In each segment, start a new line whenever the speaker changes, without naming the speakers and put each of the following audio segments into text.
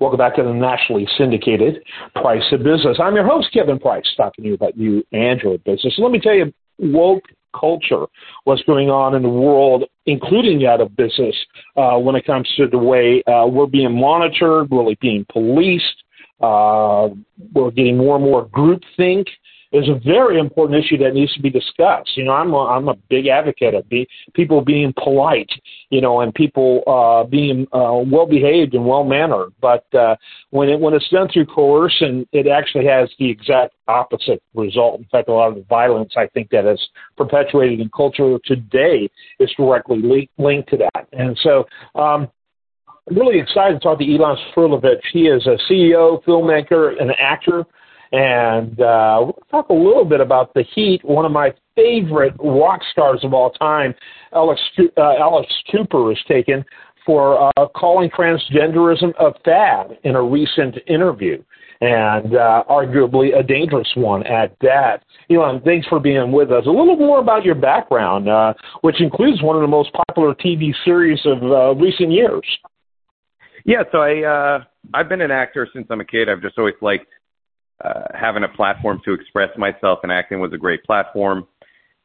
Welcome back to the nationally syndicated Price of Business. I'm your host, Kevin Price, talking to you about you and your business. let me tell you, woke culture, what's going on in the world, including that of business, uh, when it comes to the way uh, we're being monitored, really being policed. Uh, we're getting more and more groupthink is a very important issue that needs to be discussed. You know, I'm a, I'm a big advocate of be, people being polite, you know, and people uh, being uh, well behaved and well mannered. But uh, when it when it's done through coercion, it actually has the exact opposite result. In fact, a lot of the violence I think that is perpetuated in culture today is directly le- linked to that. And so. Um, I'm really excited to talk to Ilan Srulovicz. He is a CEO, filmmaker, and actor and uh, we'll talk a little bit about the Heat, one of my favorite rock stars of all time, Alice, uh, Alice Cooper, is taken for uh, calling transgenderism a fad in a recent interview, and uh, arguably a dangerous one at that. Ilan, thanks for being with us. A little more about your background, uh, which includes one of the most popular TV series of uh, recent years.
Yeah, so I uh, I've been an actor since I'm a kid. I've just always liked uh, having a platform to express myself and acting was a great platform.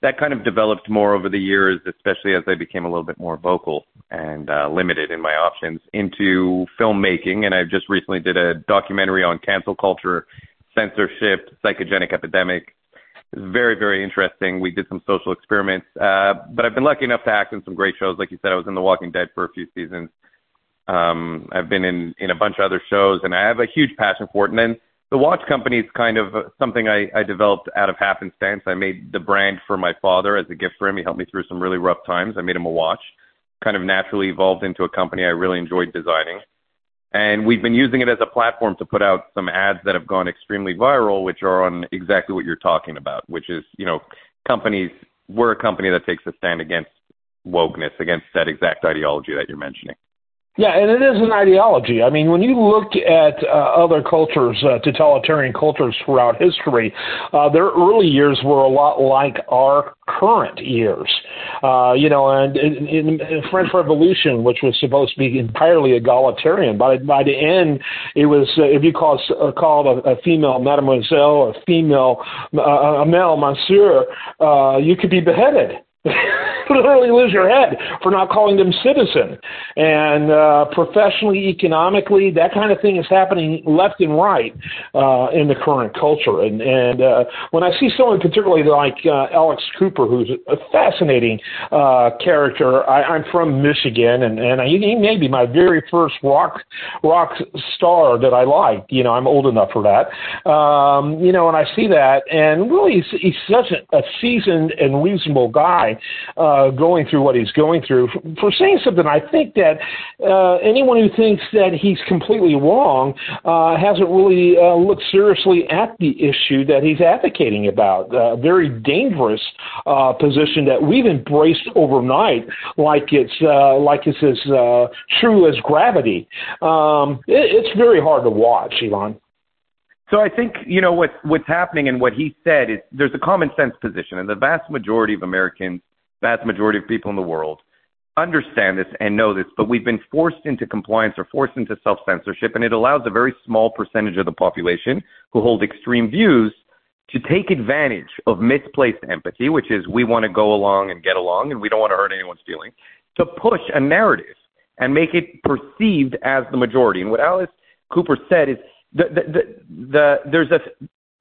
That kind of developed more over the years, especially as I became a little bit more vocal and uh, limited in my options into filmmaking. And I just recently did a documentary on cancel culture, censorship, psychogenic epidemic. It was very, very interesting. We did some social experiments, uh, but I've been lucky enough to act in some great shows. Like you said, I was in The Walking Dead for a few seasons. Um, I've been in in a bunch of other shows, and I have a huge passion for it. And then the watch company is kind of something I, I developed out of happenstance. I made the brand for my father as a gift for him. He helped me through some really rough times. I made him a watch. Kind of naturally evolved into a company I really enjoyed designing. And we've been using it as a platform to put out some ads that have gone extremely viral, which are on exactly what you're talking about, which is, you know, companies, we're a company that takes a stand against wokeness, against that exact ideology that you're mentioning.
Yeah, and it is an ideology. I mean, when you look at uh, other cultures, uh, totalitarian cultures throughout history, uh, their early years were a lot like our current years. Uh, you know, and in, in, French Revolution, which was supposed to be entirely egalitarian, by by the end, it was uh, if you call uh, called a, a female mademoiselle, a female a male monsieur, you could be beheaded. literally lose your head for not calling them citizen. And uh, professionally, economically, that kind of thing is happening left and right uh, in the current culture. And, and uh, when I see someone particularly like uh, Alice Cooper, who's a fascinating uh, character, I, I'm from Michigan, and, and he may be my very first rock rock star that I liked. You know, I'm old enough for that. Um, you know, and I see that, and really, he's, he's such a, a seasoned and reasonable guy. Uh, uh, going through what he's going through for saying something. I think that uh, anyone who thinks that he's completely wrong uh, hasn't really uh, looked seriously at the issue that he's advocating about. A very dangerous uh, position that we've embraced overnight, like it's uh, like it's as uh, true as gravity. Um, it, it's very hard to watch, Ilan.
So I think you know what what's happening and what he said is there's a common sense position, and the vast majority of Americans vast majority of people in the world understand this and know this, but we've been forced into compliance or forced into self censorship, and it allows a very small percentage of the population who hold extreme views to take advantage of misplaced empathy, which is we want to go along and get along and we don't want to hurt anyone's feelings, to push a narrative and make it perceived as the majority. And what Alice Cooper said is the, the, the, the there's a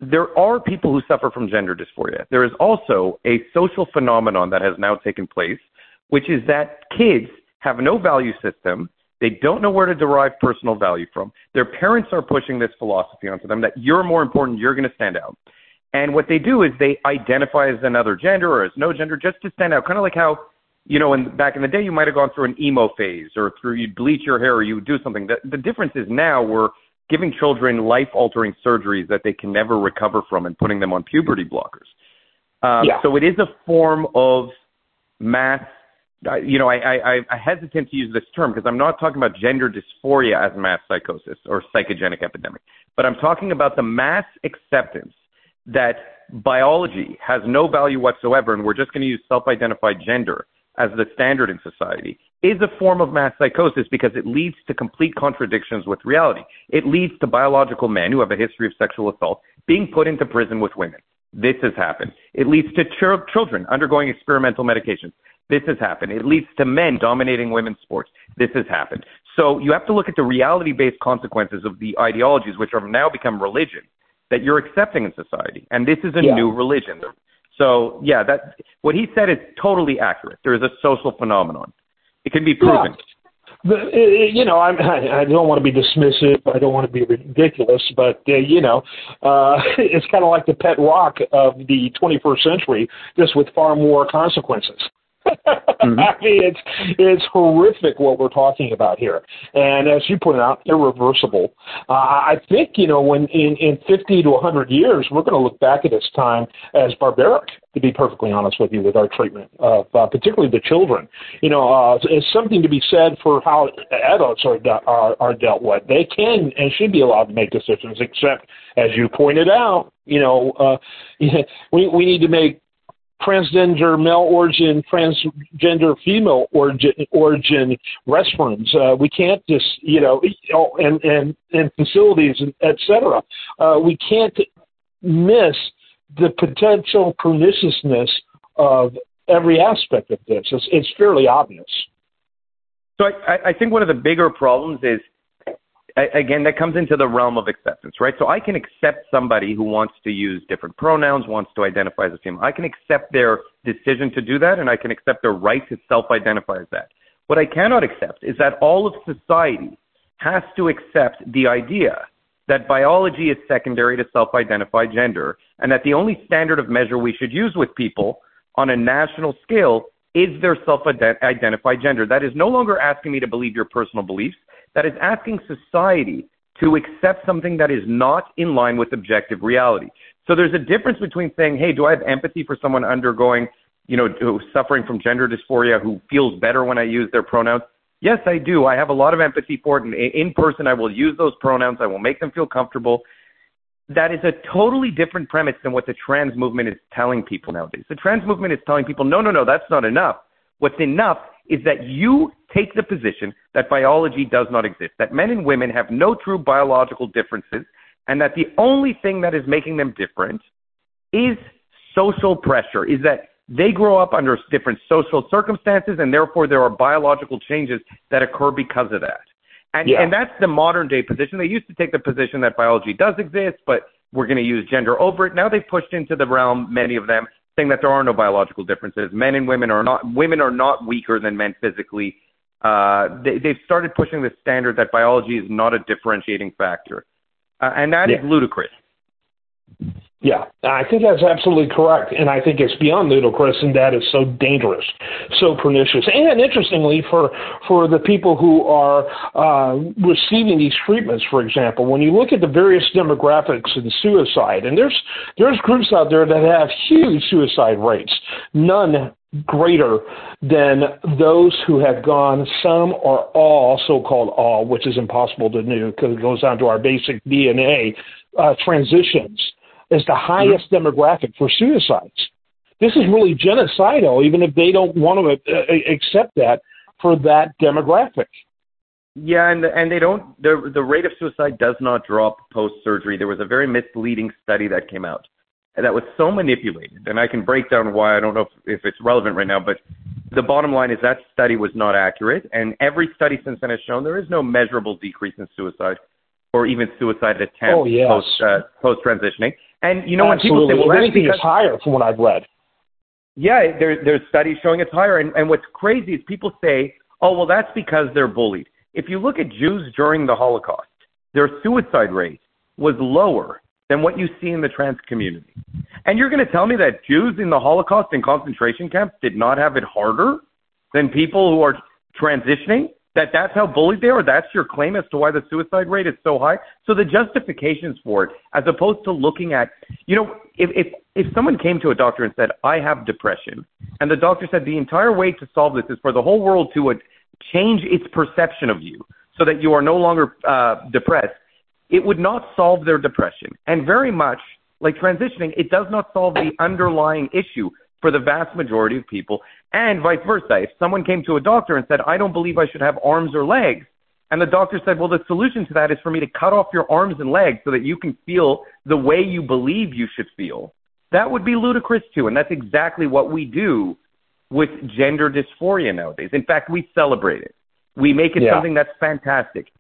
there are people who suffer from gender dysphoria. There is also a social phenomenon that has now taken place, which is that kids have no value system. They don't know where to derive personal value from. Their parents are pushing this philosophy onto them that you're more important, you're going to stand out. And what they do is they identify as another gender or as no gender just to stand out, kind of like how, you know, in, back in the day you might have gone through an emo phase or through you bleach your hair or you do something. The, the difference is now we're giving children life altering surgeries that they can never recover from and putting them on puberty blockers. Um, yeah. So it is a form of mass. You know, I, I, I hesitate to use this term because I'm not talking about gender dysphoria as mass psychosis or psychogenic epidemic, but I'm talking about the mass acceptance that biology has no value whatsoever, and we're just going to use self-identified gender as the standard in society is a form of mass psychosis because it leads to complete contradictions with reality. It leads to biological men who have a history of sexual assault being put into prison with women. This has happened. It leads to ch- children undergoing experimental medications. This has happened. It leads to men dominating women's sports. This has happened. So you have to look at the reality based consequences of the ideologies which have now become religion that you're accepting in society. And this is a yeah. new religion. So yeah, that what he said is totally accurate. There is a social phenomenon. It can be proven. Yeah.
The, you know, I'm, I, don't want to be dismissive. I don't want to be ridiculous, but uh, you know, uh, it's kind of like the pet rock of the 21st century, just with far more consequences mm-hmm. I mean, it's it's horrific what we're talking about here, and as you pointed out, irreversible. Uh, I think you know when in in 50 to 100 years, we're going to look back at this time as barbaric. To be perfectly honest with you, with our treatment of uh, particularly the children, you know, uh, it's something to be said for how adults are, are are dealt with. They can and should be allowed to make decisions, except as you pointed out, you know, uh, we we need to make transgender male origin, transgender female origin, origin restrooms. Uh, we can't just, you know, and and and facilities, et cetera. Uh, we can't miss the potential perniciousness of every aspect of this. It's, it's fairly obvious.
So I, I think one of the bigger problems is again, that comes into the realm of acceptance, right? So I can accept somebody who wants to use different pronouns, wants to identify as a female. I can accept their decision to do that, and I can accept their right to self identify as that. What I cannot accept is that all of society has to accept the idea that biology is secondary to self identified gender, and that the only standard of measure we should use with people on a national scale is their self identified gender. That is no longer asking me to believe your personal beliefs that is asking society to accept something that is not in line with objective reality. So there's a difference between saying, hey, do I have empathy for someone undergoing, you know, who's suffering from gender dysphoria who feels better when I use their pronouns? Yes, I do. I have a lot of empathy for it. And in person, I will use those pronouns. I will make them feel comfortable. That is a totally different premise than what the trans movement is telling people nowadays. The trans movement is telling people, no, no, no, that's not enough. What's enough is that you take the position that biology does not exist, that men and women have no true biological differences, and that the only thing that is making them different is social pressure, is that they grow up under different social circumstances, and therefore there are biological changes that occur because of that. And, yeah. and that's the modern day position. They used to take the position that biology does exist, but we're going to use gender over it. Now they've pushed into the realm, many of them, saying that there are no biological differences. Men and women are not women are not weaker than men physically. Uh, they, they've started pushing the standard that biology is not a differentiating factor, uh, and that yeah. is ludicrous.
Yeah, I think that's absolutely correct, and I think it's beyond ludicrous, and that is so dangerous, so pernicious. And interestingly, for for the people who are uh, receiving these treatments, for example, when you look at the various demographics in suicide, and there's there's groups out there that have huge suicide rates, none greater than those who have gone some or all, so-called all, which is impossible to do because it goes down to our basic DNA uh, transitions is the highest mm-hmm. demographic for suicides. This is really genocidal, even if they don't want to uh, uh, accept that for that demographic.
Yeah, and and they don't. The the rate of suicide does not drop post surgery. There was a very misleading study that came out that was so manipulated, and I can break down why. I don't know if, if it's relevant right now, but the bottom line is that study was not accurate, and every study since then has shown there is no measurable decrease in suicide or even suicide attempts
oh, yes.
post uh, post transitioning. And you know
Absolutely.
when people say, "Well,
anything
because,
is higher," from what I've read.
Yeah, there, there's studies showing it's higher. And, and what's crazy is people say, "Oh, well, that's because they're bullied." If you look at Jews during the Holocaust, their suicide rate was lower than what you see in the trans community. And you're going to tell me that Jews in the Holocaust and concentration camps did not have it harder than people who are transitioning? That that's how bullied they are? That's your claim as to why the suicide rate is so high? So the justifications for it, as opposed to looking at, you know, if, if, if someone came to a doctor and said, I have depression, and the doctor said the entire way to solve this is for the whole world to uh, change its perception of you so that you are no longer uh, depressed, it would not solve their depression. And very much like transitioning, it does not solve the underlying issue. For the vast majority of people, and vice versa. If someone came to a doctor and said, I don't believe I should have arms or legs, and the doctor said, Well, the solution to that is for me to cut off your arms and legs so that you can feel the way you believe you should feel. That would be ludicrous too. And that's exactly what we do with gender dysphoria nowadays. In fact, we celebrate it. We make it yeah. something that's fantastic.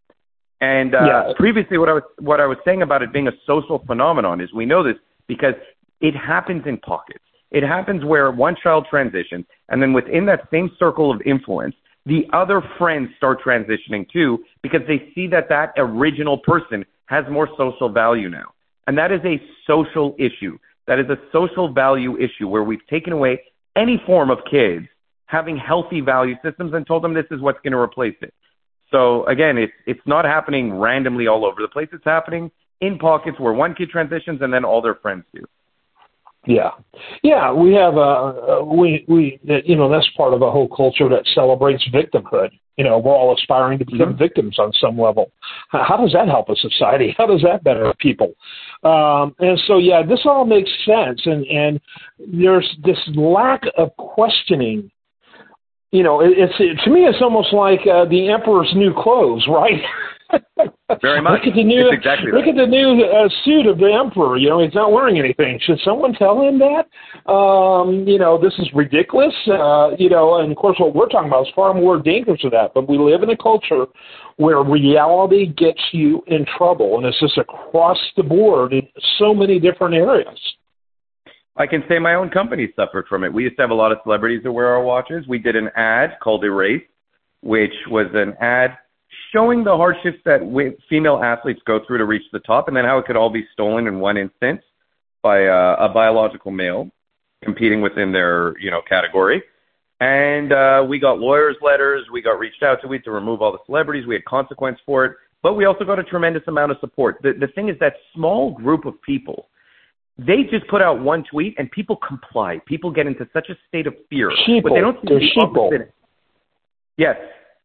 And uh, yeah. previously, what I was what I was saying about it being a social phenomenon is we know this because it happens in pockets. It happens where one child transitions, and then within that same circle of influence, the other friends start transitioning too because they see that that original person has more social value now. And that is a social issue. That is a social value issue where we've taken away any form of kids having healthy value systems and told them this is what's going to replace it. So again, it's it's not happening randomly all over the place. It's happening in pockets where one kid transitions and then all their friends do.
Yeah, yeah, we have a we we you know that's part of a whole culture that celebrates victimhood. You know, we're all aspiring to become mm-hmm. victims on some level. How does that help a society? How does that better people? Um, and so, yeah, this all makes sense. And and there's this lack of questioning you know, it, it's it, to me, it's almost like uh, the emperor's new clothes, right?
Very much.
look at the new,
exactly
look
right.
at the new uh, suit of the emperor. You know, he's not wearing anything. Should someone tell him that? Um, you know, this is ridiculous. Uh, you know, and of course, what we're talking about is far more dangerous than that. But we live in a culture where reality gets you in trouble, and it's just across the board in so many different areas.
I can say my own company suffered from it. We used to have a lot of celebrities that wear our watches. We did an ad called Erase, which was an ad showing the hardships that female athletes go through to reach the top, and then how it could all be stolen in one instance by uh, a biological male competing within their you know category. And uh, we got lawyers' letters. We got reached out to we had to remove all the celebrities. We had consequence for it, but we also got a tremendous amount of support. The the thing is that small group of people they just put out one tweet and people comply. People get into such a state of fear.
Sheeple.
But they don't see
They're
the
sheeple.
opposite. Yes,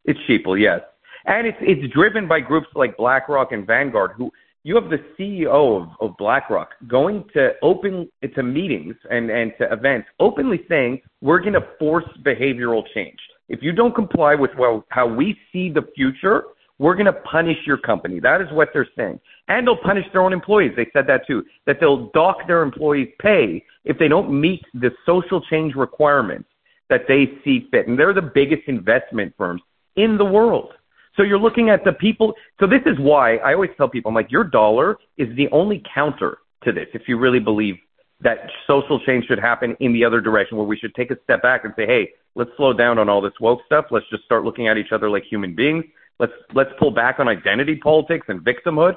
it's sheeple, yes. And it's it's driven by groups like BlackRock and Vanguard who you have the CEO of, of BlackRock going to open to meetings and, and to events openly saying we're going to force behavioral change. If you don't comply with well, how we see the future, we're going to punish your company. That is what they're saying. And they'll punish their own employees. They said that too, that they'll dock their employees' pay if they don't meet the social change requirements that they see fit. And they're the biggest investment firms in the world. So you're looking at the people. So this is why I always tell people, I'm like, your dollar is the only counter to this. If you really believe that social change should happen in the other direction, where we should take a step back and say, hey, let's slow down on all this woke stuff. Let's just start looking at each other like human beings. Let's let's pull back on identity politics and victimhood,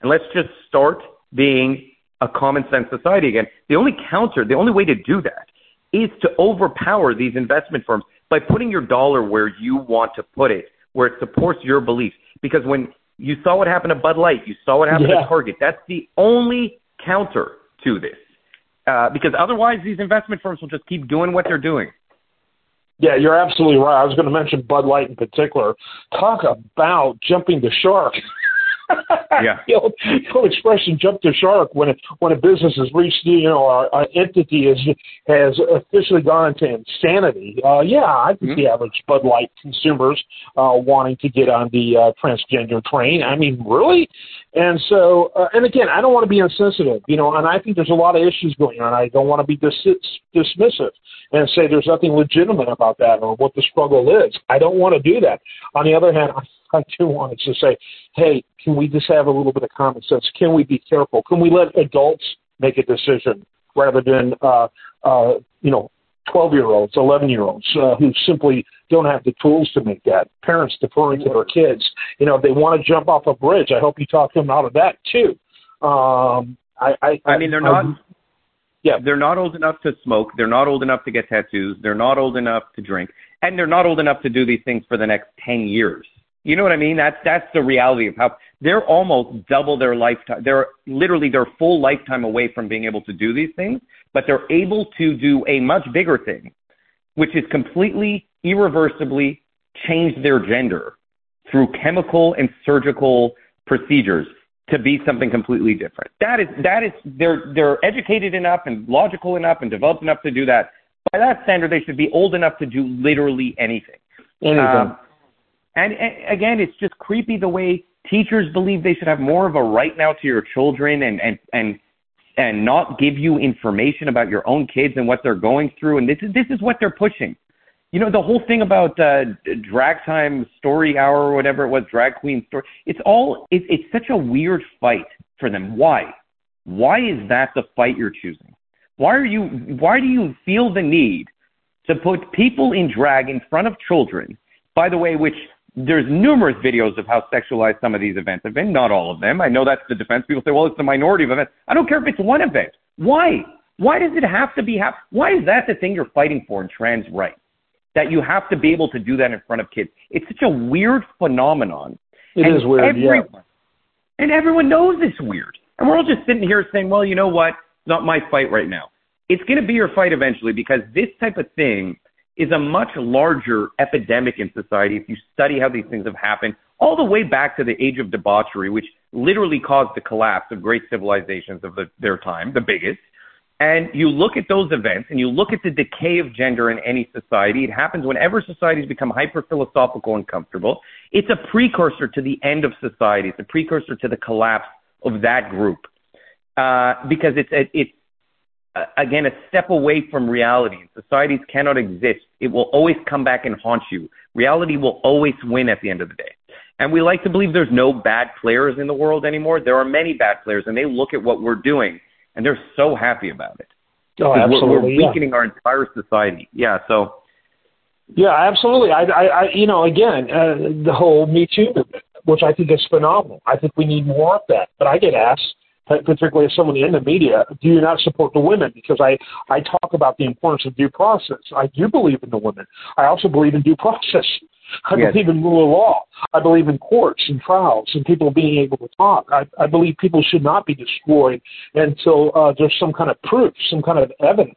and let's just start being a common sense society again. The only counter, the only way to do that is to overpower these investment firms by putting your dollar where you want to put it, where it supports your beliefs. Because when you saw what happened to Bud Light, you saw what happened yeah. to Target. That's the only counter to this. Uh, because otherwise, these investment firms will just keep doing what they're doing.
Yeah, you're absolutely right. I was going to mention Bud Light in particular. Talk about jumping the shark.
yeah.
the, old, the old expression "jump the shark" when it, when a business has reached, you know, an entity is has officially gone into insanity. Uh, yeah, I think mm-hmm. the average Bud Light consumers uh, wanting to get on the uh, transgender train. I mean, really? And so, uh, and again, I don't want to be insensitive, you know, and I think there's a lot of issues going on. I don't want to be dis- dismissive and say there's nothing legitimate about that or what the struggle is. I don't want to do that. On the other hand, I, I do want to say, hey, can we just have a little bit of common sense? Can we be careful? Can we let adults make a decision rather than, uh, uh, you know, 12 year olds, 11 year olds uh, who simply don't have the tools to make that. Parents deferring to their kids. You know, if they want to jump off a bridge, I hope you talk them out of that too. Um, I, I,
I mean, they're not. I, yeah, they're not old enough to smoke. They're not old enough to get tattoos. They're not old enough to drink, and they're not old enough to do these things for the next ten years. You know what I mean? That's that's the reality of how they're almost double their lifetime. They're literally their full lifetime away from being able to do these things, but they're able to do a much bigger thing, which is completely irreversibly change their gender through chemical and surgical procedures to be something completely different. That is that is they're they're educated enough and logical enough and developed enough to do that. by that standard, they should be old enough to do literally anything.
Anything. Um,
and, and again, it's just creepy the way teachers believe they should have more of a right now to your children and and and and not give you information about your own kids and what they're going through. And this is this is what they're pushing. You know, the whole thing about uh, drag time story hour or whatever it was, drag queen story. It's all it, it's such a weird fight for them. Why? Why is that the fight you're choosing? Why are you? Why do you feel the need to put people in drag in front of children? By the way, which there's numerous videos of how sexualized some of these events have been. Not all of them. I know that's the defense. People say, well, it's the minority of events. I don't care if it's one event. Why? Why does it have to be? Ha- Why is that the thing you're fighting for in trans rights? That you have to be able to do that in front of kids. It's such a weird phenomenon.
It
and
is weird,
everyone,
yeah.
And everyone knows it's weird. And we're all just sitting here saying, well, you know what? It's not my fight right now. It's going to be your fight eventually because this type of thing is a much larger epidemic in society if you study how these things have happened all the way back to the age of debauchery, which literally caused the collapse of great civilizations of the, their time, the biggest. And you look at those events and you look at the decay of gender in any society. It happens whenever societies become hyper philosophical and comfortable. It's a precursor to the end of society. It's a precursor to the collapse of that group. Uh, because it's, it's again, a step away from reality. Societies cannot exist. It will always come back and haunt you. Reality will always win at the end of the day. And we like to believe there's no bad players in the world anymore. There are many bad players, and they look at what we're doing, and they're so happy about it.
Oh, absolutely.
We're, we're weakening
yeah.
our entire society. Yeah, so.
Yeah, absolutely. I, I, I you know, again, uh, the whole Me Too movement, which I think is phenomenal. I think we need more of that. But I get asked, particularly as someone in the media, do you not support the women? Because I, I talk about the importance of due process. I do believe in the women. I also believe in due process. I yes. believe in rule of law. I believe in courts and trials and people being able to talk. I, I believe people should not be destroyed until uh, there's some kind of proof, some kind of evidence.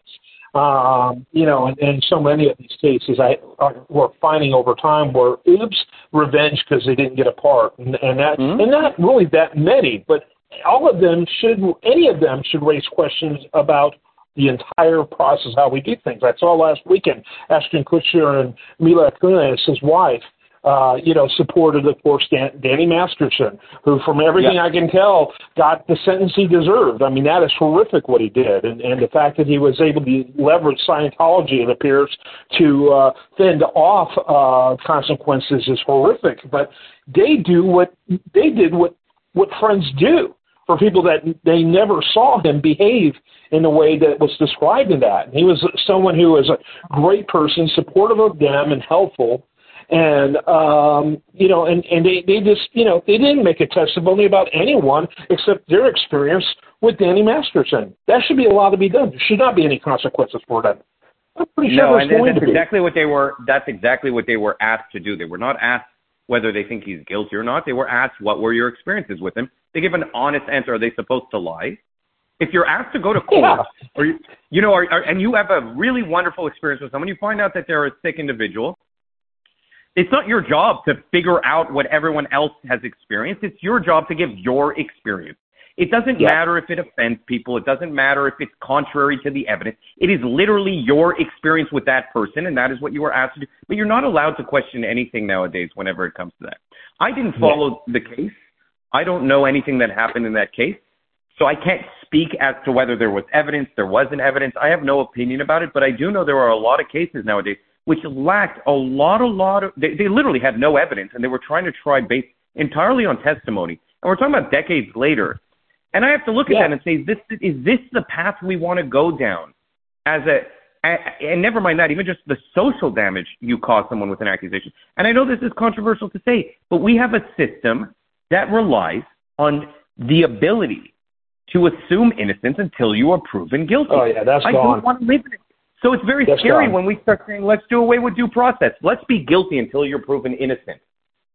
Um, you know, and, and so many of these cases I uh, we're finding over time were oops, revenge because they didn't get a part, and, and that mm-hmm. and not really that many, but all of them should, any of them should raise questions about the entire process, how we do things. I saw last weekend Ashton Kutcher and Mila Kunis, his wife, uh, you know, supported, of course, Dan, Danny Masterson, who, from everything I can tell, got the sentence he deserved. I mean, that is horrific what he did, and, and the fact that he was able to leverage Scientology, it appears, to uh, fend off uh, consequences is horrific. But they do what they did what what friends do for people that they never saw him behave in the way that was described in that. He was someone who was a great person, supportive of them and helpful. And um, you know, and, and they, they just you know, they didn't make a testimony about anyone except their experience with Danny Masterson. That should be allowed to be done. There should not be any consequences for them. I'm pretty sure
no, and,
and
that's exactly what they were that's exactly what they were asked to do. They were not asked whether they think he's guilty or not. They were asked what were your experiences with him. They give an honest answer. Are they supposed to lie? If you're asked to go to court,
yeah.
or you, you know, or, or, and you have a really wonderful experience with someone, you find out that they're a sick individual. It's not your job to figure out what everyone else has experienced. It's your job to give your experience. It doesn't yeah. matter if it offends people. It doesn't matter if it's contrary to the evidence. It is literally your experience with that person, and that is what you are asked to do. But you're not allowed to question anything nowadays whenever it comes to that. I didn't follow yeah. the case. I don't know anything that happened in that case. So I can't speak as to whether there was evidence, there wasn't evidence. I have no opinion about it, but I do know there are a lot of cases nowadays which lacked a lot, a lot of, they, they literally had no evidence and they were trying to try based entirely on testimony. And we're talking about decades later. And I have to look at
yeah.
that and say, is this, is this the path we want to go down as a, and never mind that, even just the social damage you cause someone with an accusation. And I know this is controversial to say, but we have a system that relies on the ability to assume innocence until you are proven guilty.
Oh yeah, that's
I
gone.
don't want to live in it. So it's very
that's
scary
gone.
when we start saying, let's do away with due process. Let's be guilty until you're proven innocent.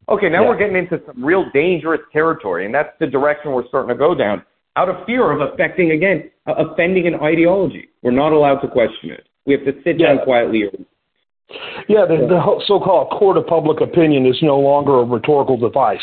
Okay, now
yeah.
we're getting into some real dangerous territory, and that's the direction we're starting to go down out of fear of affecting, again, uh, offending an ideology. We're not allowed to question it. We have to sit
yeah.
down quietly.
Yeah, the, the so-called court of public opinion is no longer a rhetorical device.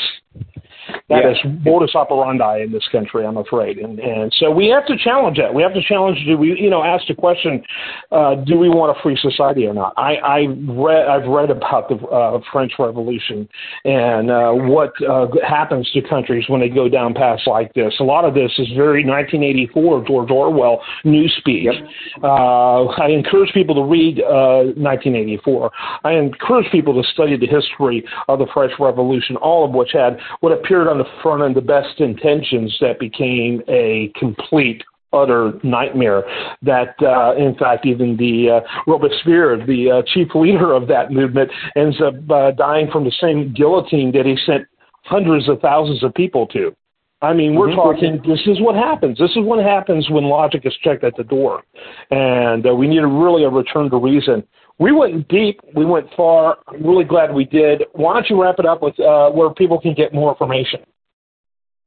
That yeah. is modus operandi in this country, I'm afraid. And and so we have to challenge that. We have to challenge. Do we, you know, ask the question: uh, Do we want a free society or not? I I read I've read about the uh, French Revolution and uh, what uh, happens to countries when they go down paths like this. A lot of this is very 1984 George Orwell newspeak. Yep. Uh, I encourage people to read uh, 1984. I encourage people to study the history of the French Revolution, all of which had what appeared on the front end the best intentions that became a complete utter nightmare that uh, in fact even the uh, Robespierre the uh, chief leader of that movement ends up uh, dying from the same guillotine that he sent hundreds of thousands of people to I mean, we're mm-hmm. talking. This is what happens. This is what happens when logic is checked at the door, and uh, we need a, really a return to reason. We went deep. We went far. I'm really glad we did. Why don't you wrap it up with uh, where people can get more information?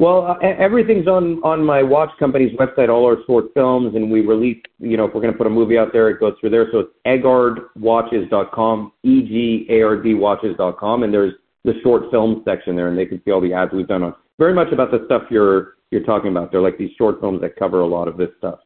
Well, uh, everything's on on my watch company's website, all our short films, and we release. You know, if we're going to put a movie out there, it goes through there. So it's egardwatches.com, e g a r d watches.com, and there's the short film section there, and they can see all the ads we've done on. Very much about the stuff you're you're talking about. They're like these short films that cover a lot of this stuff.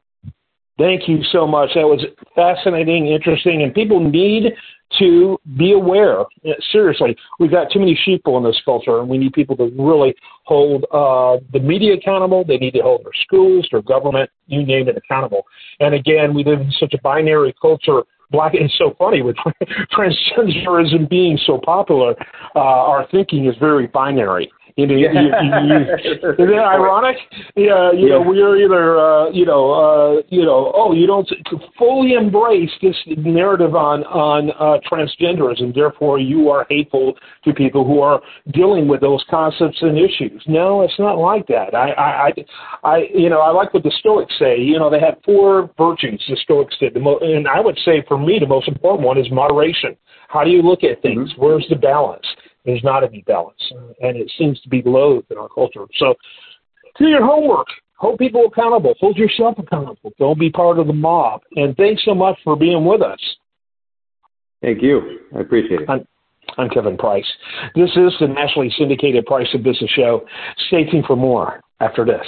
Thank you so much. That was fascinating, interesting, and people need to be aware. Seriously, we've got too many sheeple in this culture, and we need people to really hold uh, the media accountable. They need to hold their schools, their government, you name it, accountable. And again, we live in such a binary culture. Black, it's so funny with transgenderism being so popular. Uh, our thinking is very binary. You know, you, you, you, isn't it ironic? Yeah, you know, we are either, uh, you know, uh, you know, oh, you don't fully embrace this narrative on on uh, transgenderism, therefore you are hateful to people who are dealing with those concepts and issues. No, it's not like that. I, I, I, I you know, I like what the Stoics say. You know, they had four virtues. The Stoics did, the mo- and I would say for me the most important one is moderation. How do you look at things? Mm-hmm. Where's the balance? There's not any balance, and it seems to be loathed in our culture. So, do your homework. Hold people accountable. Hold yourself accountable. Don't be part of the mob. And thanks so much for being with us.
Thank you. I appreciate it.
I'm, I'm Kevin Price. This is the nationally syndicated Price of Business Show. Stay tuned for more after this.